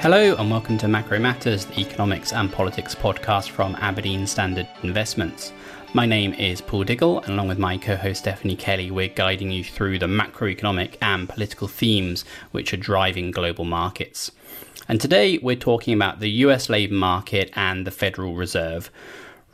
Hello and welcome to Macro Matters, the economics and politics podcast from Aberdeen Standard Investments. My name is Paul Diggle, and along with my co host Stephanie Kelly, we're guiding you through the macroeconomic and political themes which are driving global markets. And today we're talking about the US labour market and the Federal Reserve.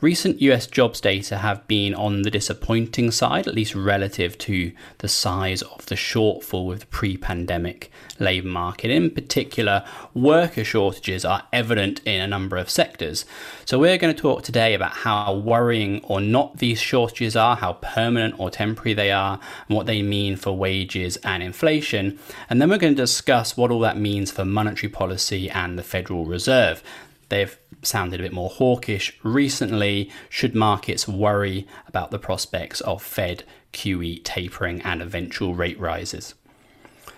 Recent US jobs data have been on the disappointing side, at least relative to the size of the shortfall with the pre pandemic labour market. In particular, worker shortages are evident in a number of sectors. So, we're going to talk today about how worrying or not these shortages are, how permanent or temporary they are, and what they mean for wages and inflation. And then we're going to discuss what all that means for monetary policy and the Federal Reserve. They've sounded a bit more hawkish recently. Should markets worry about the prospects of Fed QE tapering and eventual rate rises?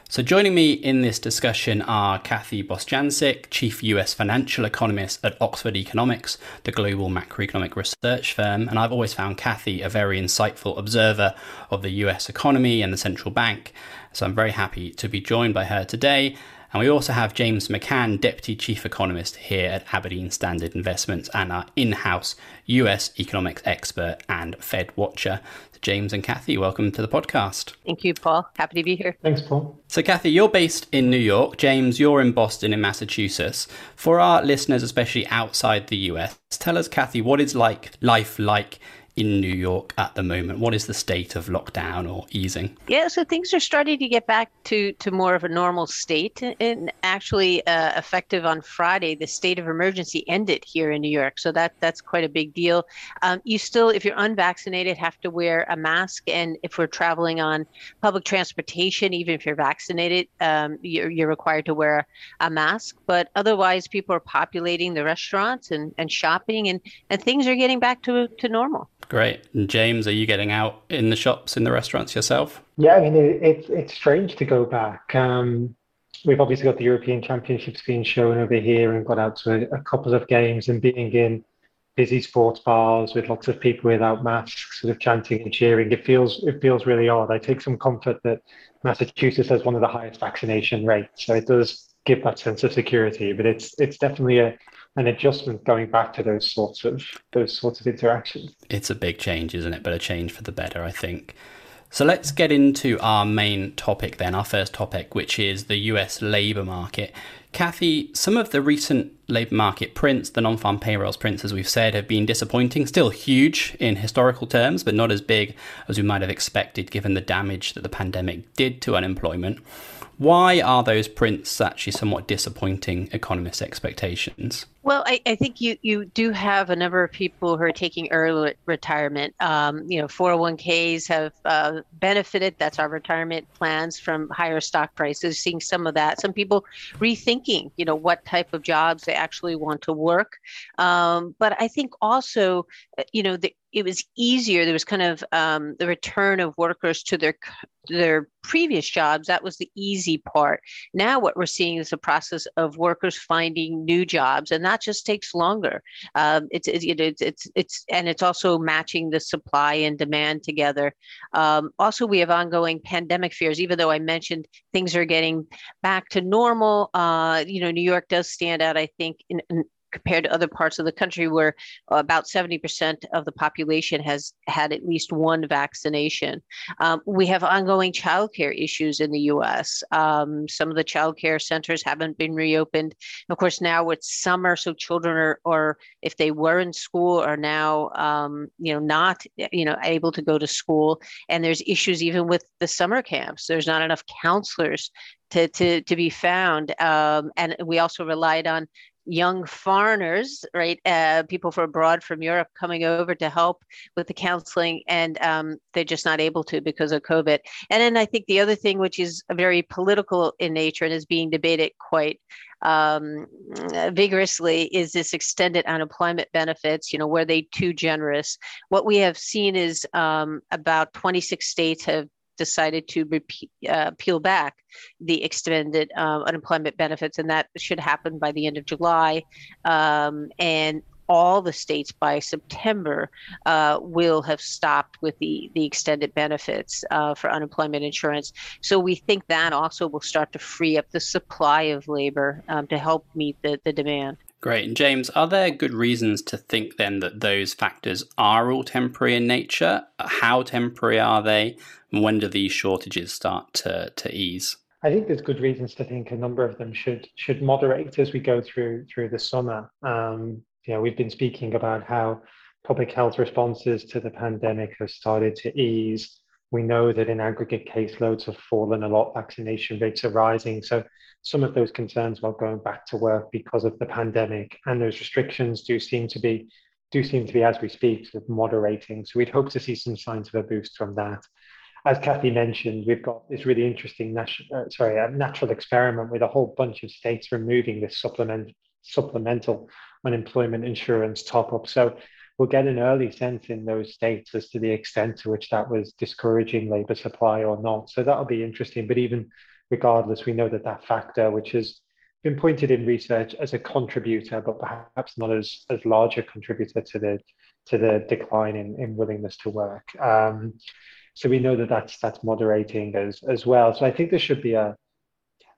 So, joining me in this discussion are Kathy Bostjancic, Chief US Financial Economist at Oxford Economics, the global macroeconomic research firm. And I've always found Kathy a very insightful observer of the US economy and the central bank. So, I'm very happy to be joined by her today. And we also have James McCann, Deputy Chief Economist here at Aberdeen Standard Investments and our in house US economics expert and Fed watcher. James and Kathy, welcome to the podcast. Thank you, Paul. Happy to be here. Thanks, Paul. So, Kathy, you're based in New York. James, you're in Boston, in Massachusetts. For our listeners, especially outside the US, tell us, Kathy, what is like life like in New York at the moment? What is the state of lockdown or easing? Yeah, so things are starting to get back to, to more of a normal state. And actually, uh, effective on Friday, the state of emergency ended here in New York. So that that's quite a big deal. Um, you still, if you're unvaccinated, have to wear a mask. And if we're traveling on public transportation, even if you're vaccinated, um, you're, you're required to wear a mask. But otherwise, people are populating the restaurants and, and shopping, and, and things are getting back to, to normal. Great. And James, are you getting out in the shops, in the restaurants yourself? Yeah, I mean, it, it's it's strange to go back. Um, we've obviously got the European Championships being shown over here and got out to a, a, couple of games and being in busy sports bars with lots of people without masks, sort of chanting and cheering. It feels it feels really odd. I take some comfort that Massachusetts has one of the highest vaccination rates, so it does give that sense of security. But it's it's definitely a an adjustment going back to those sorts of those sorts of interactions. It's a big change, isn't it? But a change for the better, I think. So let's get into our main topic then, our first topic, which is the US labour market. Kathy, some of the recent labour market prints, the non farm payrolls prints, as we've said, have been disappointing. Still huge in historical terms, but not as big as we might have expected given the damage that the pandemic did to unemployment. Why are those prints actually somewhat disappointing economist expectations? Well, I, I, think you, you do have a number of people who are taking early retirement. Um, you know, 401ks have uh, benefited. That's our retirement plans from higher stock prices. Seeing some of that. Some people rethinking, you know, what type of jobs they actually want to work. Um, but I think also, uh, you know, the, it was easier. There was kind of um, the return of workers to their their previous jobs. That was the easy part. Now, what we're seeing is the process of workers finding new jobs, and that that just takes longer. Um, it's, it's, it's, it's, it's, and it's also matching the supply and demand together. Um, also, we have ongoing pandemic fears, even though I mentioned things are getting back to normal. Uh, you know, New York does stand out, I think, in, in compared to other parts of the country where about 70% of the population has had at least one vaccination. Um, we have ongoing childcare issues in the US. Um, some of the childcare centers haven't been reopened. Of course, now it's summer, so children are, or if they were in school, are now, um, you know, not, you know, able to go to school. And there's issues even with the summer camps. There's not enough counselors to, to, to be found. Um, and we also relied on young foreigners, right? Uh, people from abroad from Europe coming over to help with the counseling, and um, they're just not able to because of COVID. And then I think the other thing, which is very political in nature and is being debated quite um, vigorously, is this extended unemployment benefits. You know, were they too generous? What we have seen is um, about 26 states have decided to uh, peel back the extended uh, unemployment benefits, and that should happen by the end of July. Um, and all the states by September uh, will have stopped with the, the extended benefits uh, for unemployment insurance. So we think that also will start to free up the supply of labor um, to help meet the, the demand. Great. And James, are there good reasons to think then that those factors are all temporary in nature? How temporary are they? And when do these shortages start to, to ease? I think there's good reasons to think a number of them should should moderate as we go through through the summer. Um, you know, we've been speaking about how public health responses to the pandemic have started to ease. We know that in aggregate caseloads have fallen a lot, vaccination rates are rising. So some of those concerns about going back to work because of the pandemic and those restrictions do seem to be do seem to be as we speak sort of moderating. So we'd hope to see some signs of a boost from that. As Kathy mentioned, we've got this really interesting national, uh, sorry, natural experiment with a whole bunch of states removing this supplement, supplemental unemployment insurance top up. So we'll get an early sense in those states as to the extent to which that was discouraging labor supply or not. So that'll be interesting. But even regardless, we know that that factor, which has been pointed in research as a contributor, but perhaps not as, as large a contributor to the to the decline in, in willingness to work. Um, so we know that that's that's moderating as as well. So I think there should be a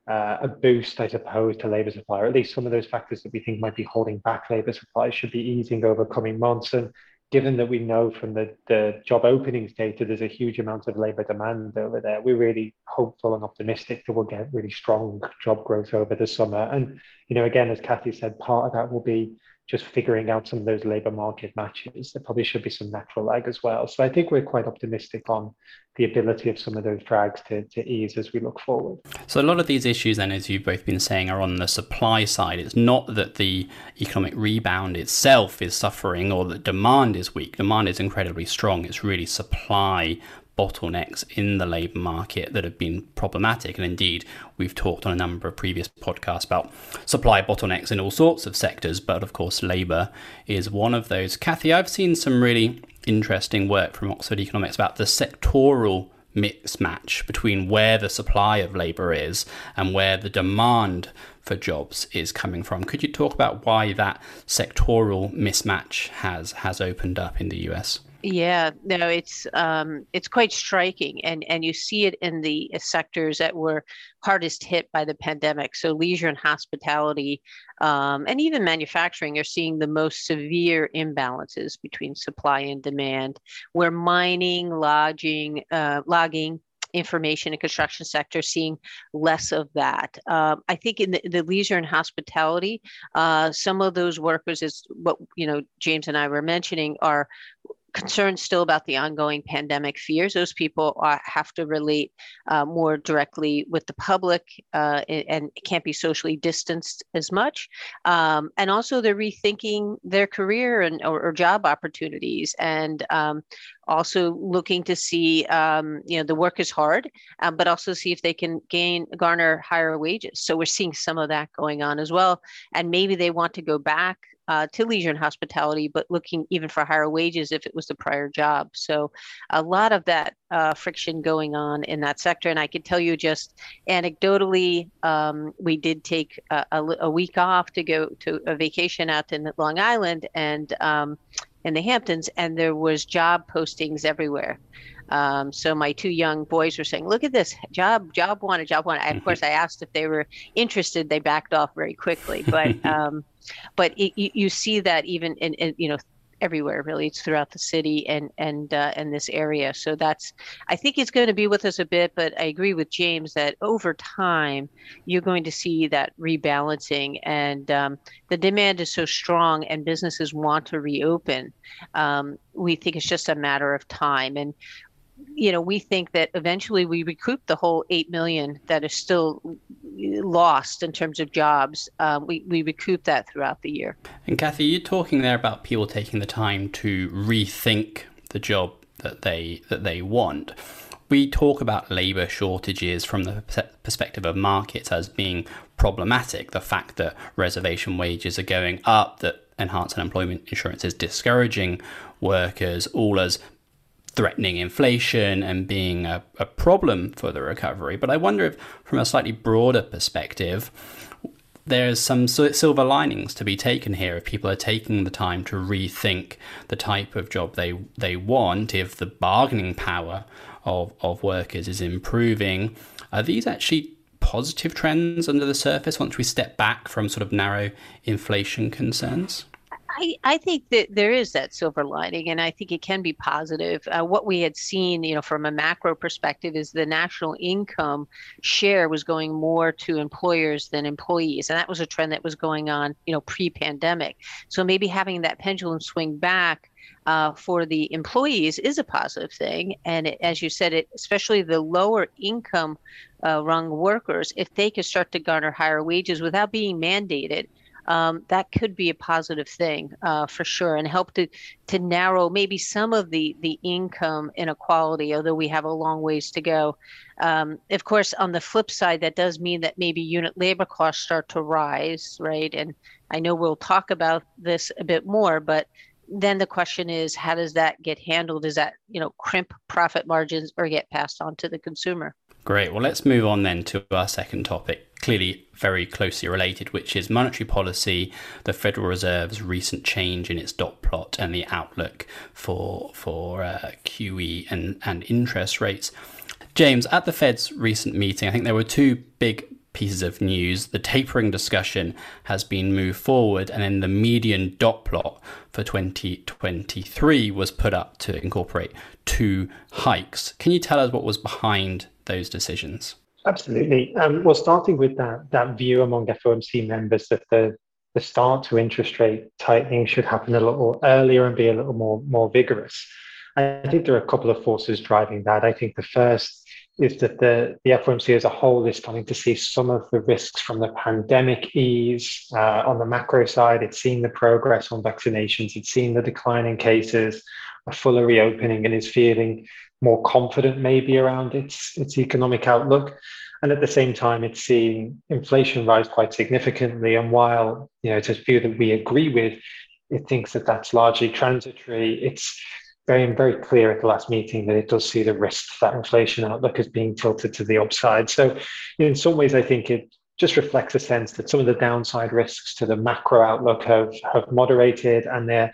uh, a boost, I suppose, to labour supply, or at least some of those factors that we think might be holding back labour supply should be easing over coming months. And given that we know from the, the job openings data there's a huge amount of labour demand over there, we're really hopeful and optimistic that we'll get really strong job growth over the summer. And, you know, again, as Kathy said, part of that will be just figuring out some of those labour market matches. There probably should be some natural lag as well. So I think we're quite optimistic on the ability of some of those drags to, to ease as we look forward. So a lot of these issues then, as you've both been saying, are on the supply side. It's not that the economic rebound itself is suffering or that demand is weak. Demand is incredibly strong. It's really supply bottlenecks in the labour market that have been problematic. And indeed, we've talked on a number of previous podcasts about supply bottlenecks in all sorts of sectors, but of course, labour is one of those. Kathy, I've seen some really interesting work from Oxford Economics about the sectoral mismatch between where the supply of labour is and where the demand for jobs is coming from. Could you talk about why that sectoral mismatch has has opened up in the US? Yeah, no, it's um, it's quite striking, and and you see it in the sectors that were hardest hit by the pandemic. So leisure and hospitality, um, and even manufacturing are seeing the most severe imbalances between supply and demand. Where mining, lodging, uh, logging, information and construction sector seeing less of that. Um, I think in the, the, leisure and hospitality, uh, some of those workers is what you know James and I were mentioning are concerns still about the ongoing pandemic fears. Those people are, have to relate uh, more directly with the public uh, and can't be socially distanced as much. Um, and also, they're rethinking their career and or, or job opportunities, and um, also looking to see, um, you know, the work is hard, um, but also see if they can gain garner higher wages. So we're seeing some of that going on as well, and maybe they want to go back uh, to leisure and hospitality, but looking even for higher wages if it was the prior job. So a lot of that uh, friction going on in that sector. And I can tell you just anecdotally, um, we did take a, a, a, week off to go to a vacation out in Long Island and um, in the Hamptons, and there was job postings everywhere. Um, so my two young boys were saying, "Look at this job, job one, job one." I, of course, I asked if they were interested. They backed off very quickly, but um, but it, you, you, see that even in, in, you know everywhere really it's throughout the city and and uh, and this area so that's i think it's going to be with us a bit but i agree with james that over time you're going to see that rebalancing and um, the demand is so strong and businesses want to reopen um, we think it's just a matter of time and you know, we think that eventually we recoup the whole eight million that is still lost in terms of jobs. Um, we we recoup that throughout the year. And Kathy, you're talking there about people taking the time to rethink the job that they that they want. We talk about labour shortages from the perspective of markets as being problematic. The fact that reservation wages are going up, that enhanced unemployment insurance is discouraging workers, all as threatening inflation and being a, a problem for the recovery. But I wonder if, from a slightly broader perspective, there's some silver linings to be taken here if people are taking the time to rethink the type of job they they want if the bargaining power of, of workers is improving are these actually positive trends under the surface once we step back from sort of narrow inflation concerns I, I think that there is that silver lining, and I think it can be positive. Uh, what we had seen, you know, from a macro perspective, is the national income share was going more to employers than employees, and that was a trend that was going on, you know, pre-pandemic. So maybe having that pendulum swing back uh, for the employees is a positive thing. And it, as you said, it especially the lower income uh, rung workers, if they could start to garner higher wages without being mandated, um, that could be a positive thing uh, for sure and help to to narrow maybe some of the the income inequality although we have a long ways to go. Um, of course on the flip side that does mean that maybe unit labor costs start to rise right? And i know we'll talk about this a bit more but then the question is how does that get handled? Does that you know crimp profit margins or get passed on to the consumer? Great. Well, let's move on then to our second topic, clearly very closely related, which is monetary policy, the Federal Reserve's recent change in its dot plot, and the outlook for for uh, QE and and interest rates. James, at the Fed's recent meeting, I think there were two big pieces of news. The tapering discussion has been moved forward, and then the median dot plot for 2023 was put up to incorporate two hikes. Can you tell us what was behind those decisions? Absolutely. Um, well, starting with that that view among FOMC members that the the start to interest rate tightening should happen a little earlier and be a little more more vigorous. I think there are a couple of forces driving that. I think the first is that the, the FOMC as a whole is starting to see some of the risks from the pandemic ease. Uh, on the macro side, it's seen the progress on vaccinations, it's seen the decline in cases, a fuller reopening, and is feeling more confident maybe around its its economic outlook. And at the same time, it's seeing inflation rise quite significantly. And while you know it's a view that we agree with, it thinks that that's largely transitory. It's very very clear at the last meeting that it does see the risk that inflation outlook is being tilted to the upside. So, in some ways, I think it just reflects a sense that some of the downside risks to the macro outlook have have moderated, and they're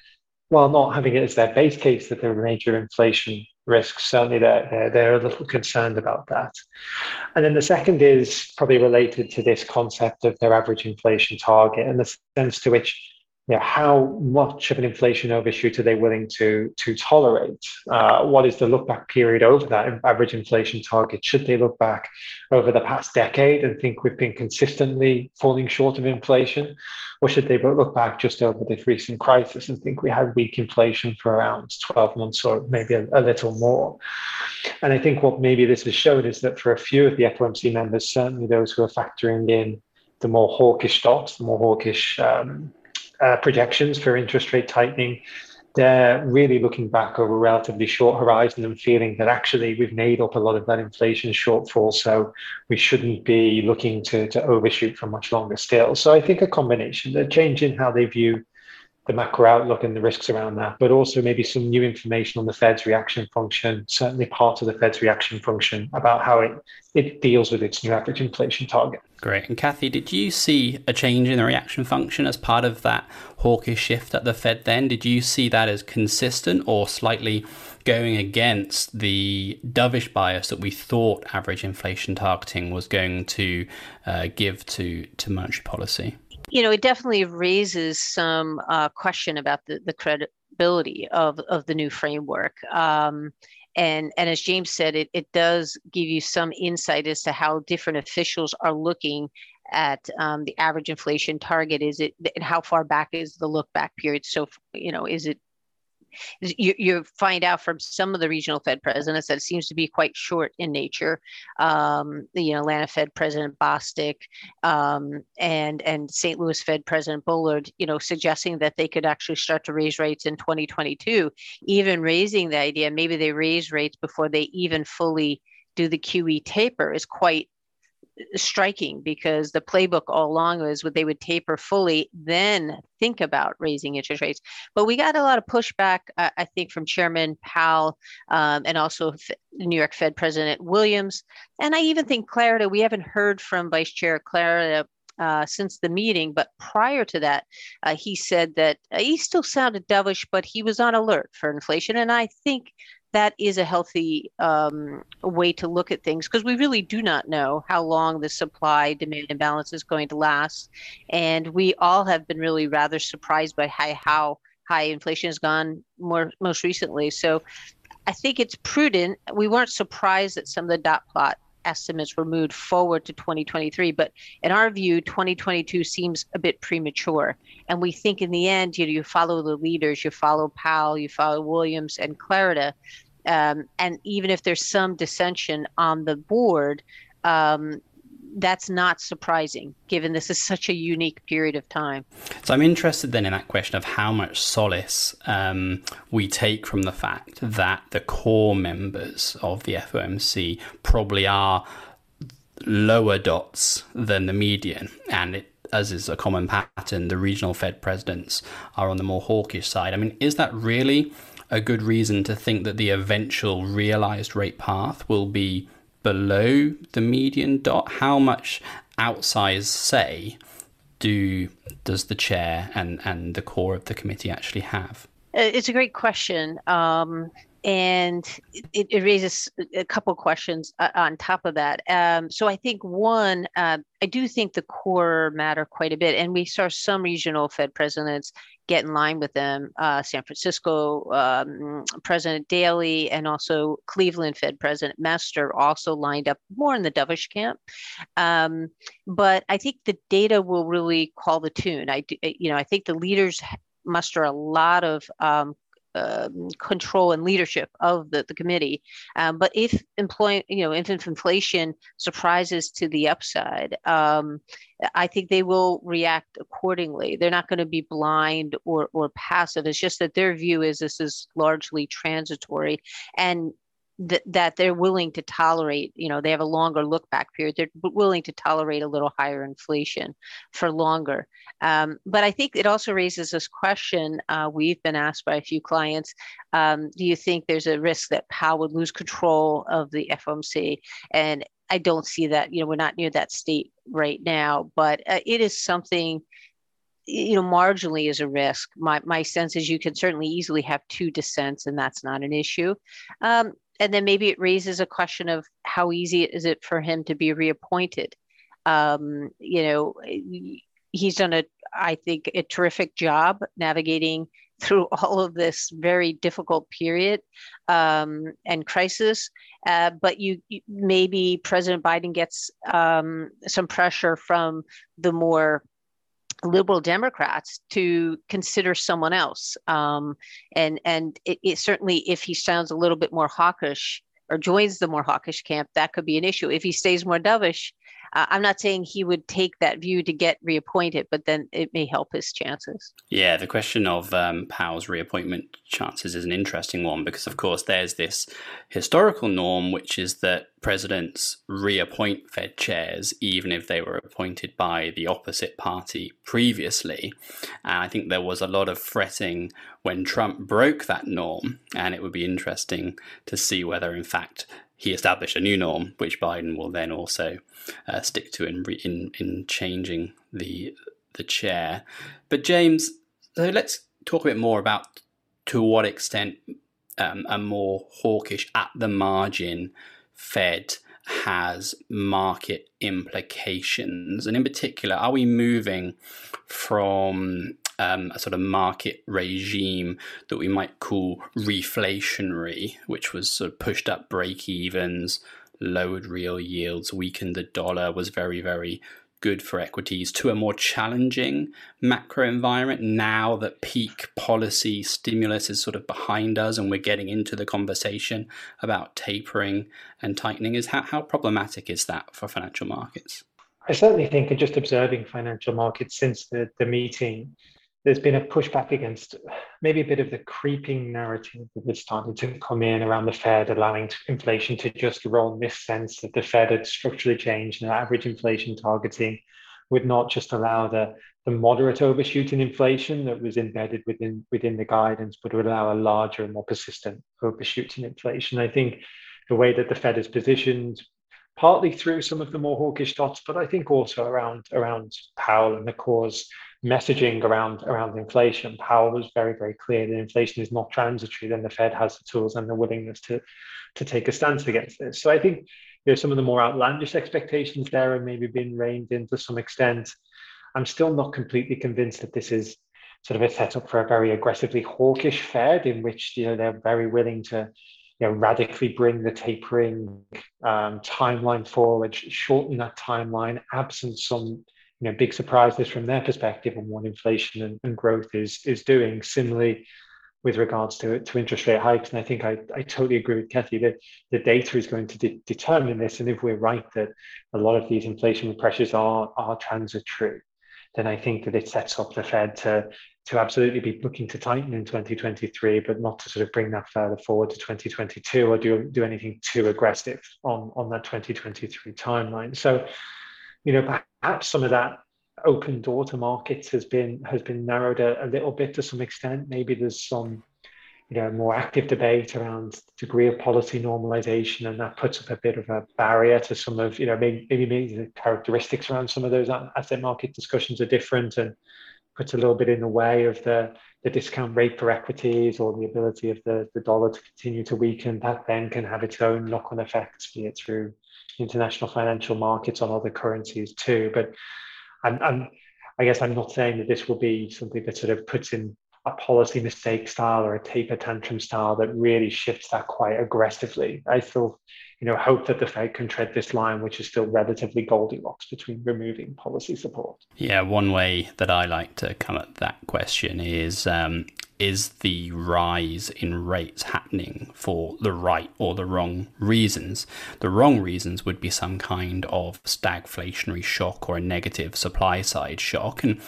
while not having it as their base case that there are major inflation risks. Certainly, they're, they're, a little concerned about that. And then the second is probably related to this concept of their average inflation target and the sense to which yeah, how much of an inflation overshoot are they willing to to tolerate? Uh, what is the look back period over that average inflation target? Should they look back over the past decade and think we've been consistently falling short of inflation, or should they look back just over this recent crisis and think we had weak inflation for around 12 months or maybe a, a little more? And I think what maybe this has shown is that for a few of the FOMC members, certainly those who are factoring in the more hawkish stocks, the more hawkish um, uh, projections for interest rate tightening, they're really looking back over a relatively short horizon and feeling that actually we've made up a lot of that inflation shortfall. So we shouldn't be looking to, to overshoot for much longer still. So I think a combination, the change in how they view the macro outlook and the risks around that, but also maybe some new information on the Fed's reaction function, certainly part of the Fed's reaction function about how it, it deals with its new average inflation target. Great. And Kathy, did you see a change in the reaction function as part of that hawkish shift at the Fed then? Did you see that as consistent or slightly going against the dovish bias that we thought average inflation targeting was going to uh, give to, to monetary policy? You know, it definitely raises some uh, question about the, the credibility of, of the new framework. Um, and, and as James said, it, it does give you some insight as to how different officials are looking at um, the average inflation target. Is it and how far back is the look back period? So, you know, is it you, you find out from some of the regional Fed presidents that it seems to be quite short in nature. Um, you know, Atlanta Fed President Bostic um, and and St. Louis Fed President Bullard, you know, suggesting that they could actually start to raise rates in 2022, even raising the idea maybe they raise rates before they even fully do the QE taper is quite striking because the playbook all along was what they would taper fully, then think about raising interest rates. But we got a lot of pushback, uh, I think, from Chairman Powell um, and also New York Fed President Williams. And I even think Clarida, we haven't heard from Vice Chair Clarida uh, since the meeting. But prior to that, uh, he said that uh, he still sounded dovish, but he was on alert for inflation. And I think that is a healthy um, way to look at things because we really do not know how long the supply demand imbalance is going to last. And we all have been really rather surprised by how, how high inflation has gone more most recently. So I think it's prudent. We weren't surprised that some of the dot plot estimates were moved forward to 2023, but in our view, 2022 seems a bit premature. And we think in the end, you know, you follow the leaders, you follow Powell, you follow Williams and Clarida. Um, and even if there's some dissension on the board, um, that's not surprising given this is such a unique period of time. So I'm interested then in that question of how much solace um, we take from the fact that the core members of the FOMC probably are lower dots than the median, and it, as is a common pattern, the regional Fed presidents are on the more hawkish side. I mean, is that really a good reason to think that the eventual realized rate path will be below the median dot? How much outsized say do does the chair and, and the core of the committee actually have? Uh, it's a great question. Um, and it, it, raises a couple questions uh, on top of that. Um, so I think one, uh, I do think the core matter quite a bit, and we saw some regional Fed presidents get in line with them. Uh, San Francisco um, President Daly and also Cleveland Fed President Mester also lined up more in the dovish camp. Um, but I think the data will really call the tune. I, you know, I think the leaders muster a lot of um, um, control and leadership of the, the committee. Um, but if employ, you know, if inflation surprises to the upside, um, I think they will react accordingly. They're not going to be blind or or passive. It's just that their view is this is largely transitory, and th- that they're willing to tolerate, you know, they have a longer look back period. They're willing to tolerate a little higher inflation for longer. Um, but I think it also raises this question uh, we've been asked by a few clients um, Do you think there's a risk that Powell would lose control of the FOMC? And I don't see that. You know, we're not near that state right now, but uh, it is something you know marginally is a risk my, my sense is you can certainly easily have two dissents and that's not an issue um, and then maybe it raises a question of how easy is it for him to be reappointed. Um, you know, he's done a, I think, a terrific job navigating through all of this very difficult period um, and crisis. Uh, but you, you, maybe President Biden gets um, some pressure from the more liberal Democrats to consider someone else. Um, and and it, it, certainly, if he sounds a little bit more hawkish or joins the more hawkish camp, that could be an issue. If he stays more dovish, uh, I'm not saying he would take that view to get reappointed, but then it may help his chances. Yeah, the question of um, Powell's reappointment chances is an interesting one because, of course, there's this historical norm, which is that presidents reappoint Fed chairs even if they were appointed by the opposite party previously. And I think there was a lot of fretting when Trump broke that norm, and it would be interesting to see whether, in fact, he established a new norm, which Biden will then also uh, stick to in, in in changing the the chair. But James, so let's talk a bit more about to what extent um, a more hawkish at the margin Fed has market implications, and in particular, are we moving from um, a sort of market regime that we might call reflationary, which was sort of pushed up break evens, lowered real yields, weakened the dollar, was very, very good for equities, to a more challenging macro environment now that peak policy stimulus is sort of behind us and we're getting into the conversation about tapering and tightening. Is how, how problematic is that for financial markets? I certainly think, just observing financial markets since the, the meeting, there's been a pushback against maybe a bit of the creeping narrative that has started to come in around the Fed allowing inflation to just roll this sense that the Fed had structurally changed and average inflation targeting would not just allow the, the moderate overshoot in inflation that was embedded within within the guidance, but would allow a larger and more persistent overshoot in inflation. I think the way that the Fed is positioned partly through some of the more hawkish dots, but I think also around around Powell and the cause messaging around around inflation. Powell was very very clear that inflation is not transitory. Then the Fed has the tools and the willingness to to take a stance against this. So I think you know some of the more outlandish expectations there have maybe been reined in to some extent. I'm still not completely convinced that this is sort of a setup for a very aggressively hawkish Fed in which you know they're very willing to you know radically bring the tapering um, timeline forward, shorten that timeline, absent some know big surprises from their perspective on what inflation and, and growth is is doing. Similarly, with regards to, to interest rate hikes. And I think I, I totally agree with Kathy that the data is going to de- determine this. And if we're right that a lot of these inflation pressures are, are transitory, then I think that it sets up the Fed to, to absolutely be looking to tighten in 2023, but not to sort of bring that further forward to 2022 or do, do anything too aggressive on, on that 2023 timeline. So, you know, perhaps some of that open door to markets has been has been narrowed a, a little bit to some extent. Maybe there's some you know more active debate around degree of policy normalization, and that puts up a bit of a barrier to some of you know maybe maybe, the characteristics around some of those asset market discussions are different and puts a little bit in the way of the the discount rate for equities or the ability of the, the dollar to continue to weaken, that then can have its own knock-on effects, be it through international financial markets on other currencies too. But I'm, I'm, I guess I'm not saying that this will be something that sort of puts in a policy mistake style or a taper tantrum style that really shifts that quite aggressively. I still, you know, hope that the Fed can tread this line, which is still relatively Goldilocks between removing policy support. Yeah, one way that I like to come at that question is um, is the rise in rates happening for the right or the wrong reasons? The wrong reasons would be some kind of stagflationary shock or a negative supply side shock. And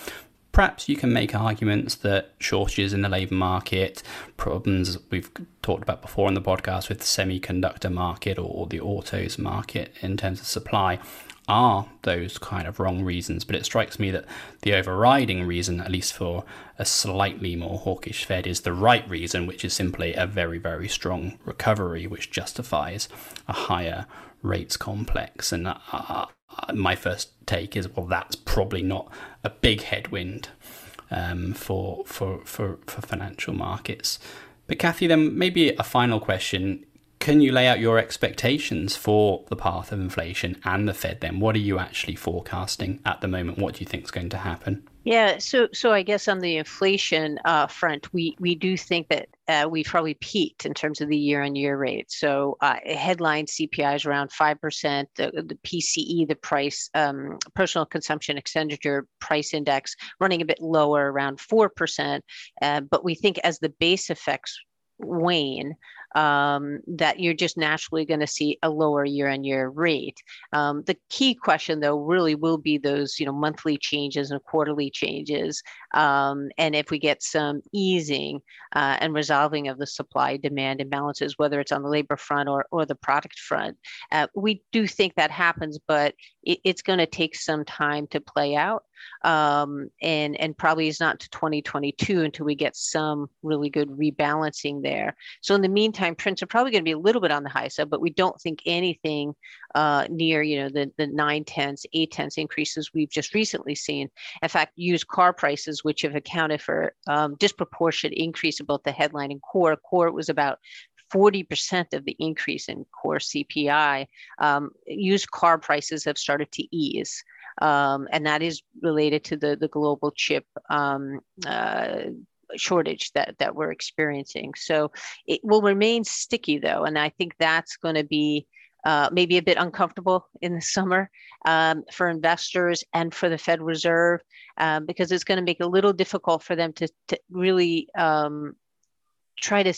perhaps you can make arguments that shortages in the labour market, problems we've talked about before on the podcast with the semiconductor market or the autos market in terms of supply, are those kind of wrong reasons, but it strikes me that the overriding reason, at least for a slightly more hawkish Fed, is the right reason, which is simply a very, very strong recovery, which justifies a higher rates complex. And uh, uh my first take is, well, that's probably not a big headwind um, for, for, for, for financial markets. But Kathy, then maybe a final question can you lay out your expectations for the path of inflation and the Fed then? What are you actually forecasting at the moment? What do you think is going to happen? Yeah, so so I guess on the inflation uh, front, we we do think that uh, we've probably peaked in terms of the year-on-year rate. So uh, headline CPI is around five percent. The, the PCE, the price um, personal consumption expenditure price index, running a bit lower, around four percent. Uh, but we think as the base effects wane, um, that you're just naturally going to see a lower year-on-year rate. Um, the key question, though, really will be those you know monthly changes and quarterly changes, um, and if we get some easing uh, and resolving of the supply-demand imbalances, whether it's on the labor front or or the product front, uh, we do think that happens, but it, it's going to take some time to play out um, and and probably is not to 2022 until we get some really good rebalancing there. So in the meantime, prints are probably going to be a little bit on the high side, but we don't think anything uh, near you know the the nine tenths, eight tenths increases we've just recently seen. In fact, used car prices, which have accounted for um, disproportionate increase of both the headline and core. Core was about 40% of the increase in core CPI, um, used car prices have started to ease um, and that is related to the the global chip um, uh, shortage that that we're experiencing. So it will remain sticky though, and I think that's going to be. Uh, maybe a bit uncomfortable in the summer um, for investors and for the Fed Reserve um, because it's going to make it a little difficult for them to, to really um, try to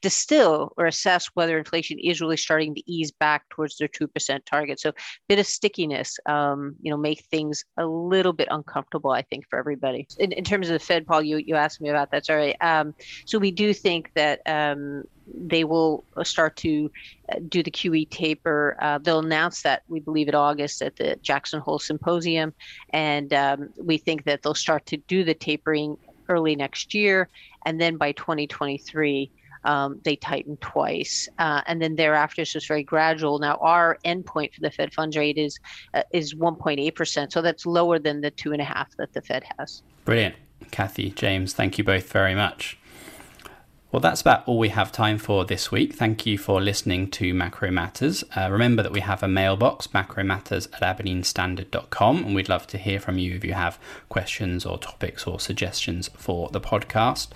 distill or assess whether inflation is really starting to ease back towards their 2% target. So a bit of stickiness, um, you know, make things a little bit uncomfortable, I think, for everybody. In, in terms of the Fed, Paul, you, you asked me about that. Sorry. Um, so we do think that um, they will start to uh, do the QE taper. Uh, they'll announce that we believe in August at the Jackson Hole Symposium, and um, we think that they'll start to do the tapering early next year, and then by 2023 um, they tightened twice, uh, and then thereafter it's just very gradual. Now our endpoint for the Fed funds rate is uh, is 1.8 percent, so that's lower than the two and a half that the Fed has. Brilliant, Kathy, James. Thank you both very much. Well, that's about all we have time for this week. Thank you for listening to Macro Matters. Uh, remember that we have a mailbox, macromatters at aberdeenstandard.com, and we'd love to hear from you if you have questions or topics or suggestions for the podcast.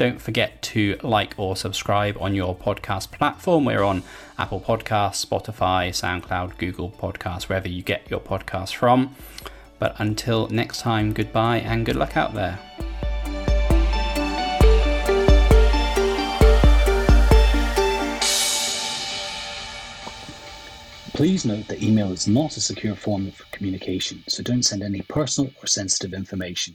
Don't forget to like or subscribe on your podcast platform. We're on Apple Podcasts, Spotify, SoundCloud, Google Podcasts, wherever you get your podcasts from. But until next time, goodbye and good luck out there. Please note that email is not a secure form of communication, so don't send any personal or sensitive information.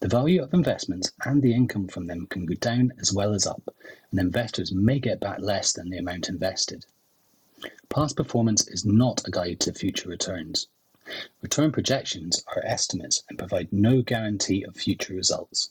The value of investments and the income from them can go down as well as up, and investors may get back less than the amount invested. Past performance is not a guide to future returns. Return projections are estimates and provide no guarantee of future results.